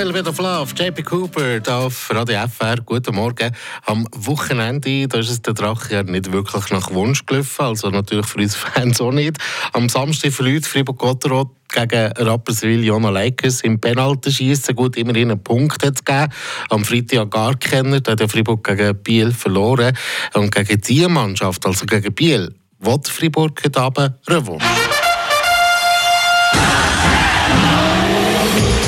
Little Bit of Love, JP Cooper hier auf Radio FR. Guten Morgen. Am Wochenende da ist es der Drache ja nicht wirklich nach Wunsch gelaufen, also natürlich für uns Fans auch nicht. Am Samstag verliert Fribourg-Gotteron gegen Rapperswil Jona Lakers im Penaltyschießen gut immerhin einen Punkt hat gegeben. Am Freitag gar keiner, da hat Fribourg gegen Biel verloren. Und gegen diese Mannschaft, also gegen Biel, will Fribourg heute Abend Revanche.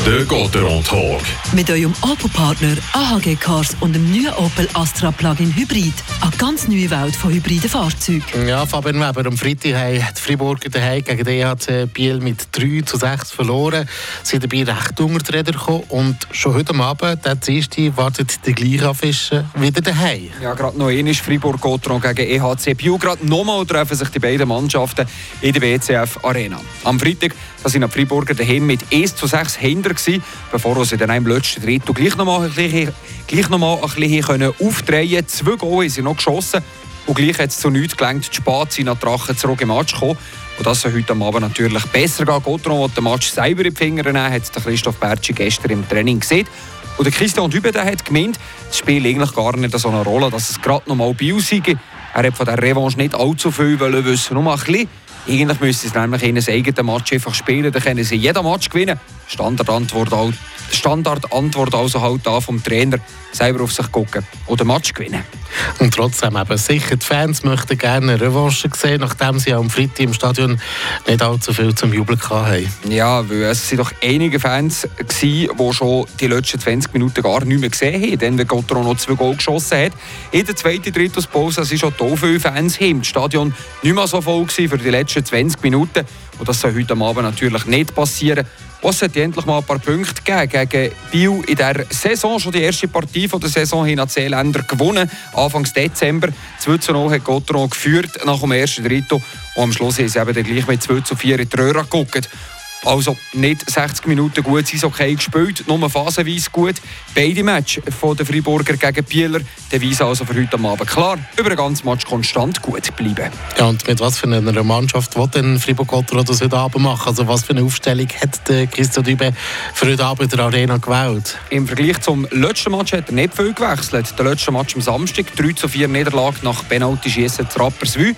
Der Gotteron Talk. Mit eurem Opel-Partner AHG Cars und dem neuen Opel Astra Plug-in Hybrid. Eine ganz neue Welt von hybriden Fahrzeugen. Ja, Fabian Weber, am Freitag haben die Freiburger daheim gegen den EHC Biel mit 3 zu 6 verloren. Sie sind dabei recht unter die Räder gekommen und schon heute Abend, der Dienstag, wartet die gleiche Affische wieder daheim. Ja, gerade noch einmal Freiburg-Gotteron gegen EHC Biel. Gerade nochmal treffen sich die beiden Mannschaften in der WCF Arena. Am Freitag da sind die Freiburger daheim mit 1 zu 6 hinter gewesen, bevor sie dann im letzten Drittel gleich noch mal ein bisschen, gleich noch mal ein bisschen können aufdrehen. Zwei Goal sie noch geschossen und gleich hat es zu nichts gelangt, die Spät sind nach Drachen zurück im Match gekommen. Und das soll heute Abend natürlich besser gehen. Gotron, der den Match selber in die Finger nehmen, hat Christoph Bertschi gestern im Training gesehen. Und der Christian Dübe hat gemeint, das Spiel eigentlich gar nicht so eine Rolle, dass es gerade noch mal Biel sei. Er hat von der Revanche nicht allzu viel wissen, nur ein bisschen. Eigentlich müssen sie nämlich in eigenen Match einfach spielen, dann können sie jeden Match gewinnen. Standardantwort, Standardantwort also halt da vom Trainer, selber auf sich gucken oder Match gewinnen. Und trotzdem eben sicher, die Fans möchten gerne eine Revanche sehen, nachdem sie am Freitag im Stadion nicht allzu viel zum Jubeln hatten. Ja, weil es sind doch einige Fans die schon die letzten 20 Minuten gar nicht mehr gesehen haben, denn wenn Gotteron noch zwei Goal geschossen hat. In der zweiten Drittelpause sind schon so viele Fans hin. Das Stadion nicht mehr so voll für die letzten 20 Minuten. Und das soll heute Abend natürlich nicht passieren. Es hat endlich mal ein paar Punkte gegeben gegen Biel in der Saison. Schon die erste Partie der Saison hin an Länder gewonnen. Anfang Dezember. 2 zu 0 hat Gotteron geführt nach dem ersten Drittel. Und am Schluss haben sie eben gleich mit 2 zu 4 in die Röhre geguckt. Also nicht 60 Minuten gut sein, okay gespielt, nur phasenweise gut. Beide Matches von den Freiburger gegen Bieler, der Weise also für heute Abend klar, über den ganzen Match konstant gut bleiben. Ja, und mit was für einer Mannschaft will denn Fribourg-Gotteron das heute Abend machen? Also was für eine Aufstellung hat der Christian Dübe für heute Abend in der Arena gewählt? Im Vergleich zum letzten Match hat er nicht viel gewechselt. Der letzte Match am Samstag, 3 zu 4 Niederlage nach Penalty-Schießen zu Rapperswil.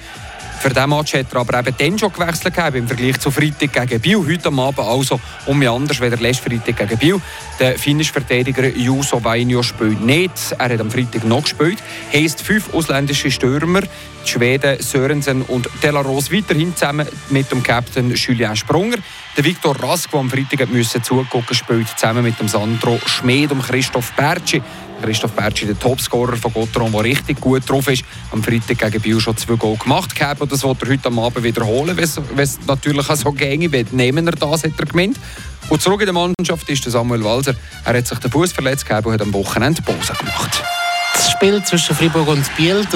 Für diesen Match hat er aber eben dann schon gewechselt gehabt, im Vergleich zu Freitag gegen Biel. Heute am Abend also um mich anders, wie der letzte Freitag gegen Biel. Der finnische Verteidiger Juso Vainio spielt nicht. Er hat am Freitag noch gespielt. Heißt fünf ausländische Stürmer, die Schweden Sörensen und Delaros weiterhin zusammen mit dem Captain Julien Sprunger. Der Viktor Rask, der am Freitag musste zugucken, spielt zusammen mit dem Sandro Schmid und Christoph Bertschi. Christoph Bertschi, der Topscorer von Gotteron, der richtig gut drauf ist. Am Freitag gegen Biel schon zwei Goal gemacht. Und das wird er heute Abend wiederholen, wenn es natürlich auch so gänge wird. Nehmen er das, hat er gemeint. Und zurück in der Mannschaft ist Samuel Walser. Er hat sich den Fuß verletzt und hat am Wochenende Pause gemacht. Das Spiel zwischen Fribourg und Biel das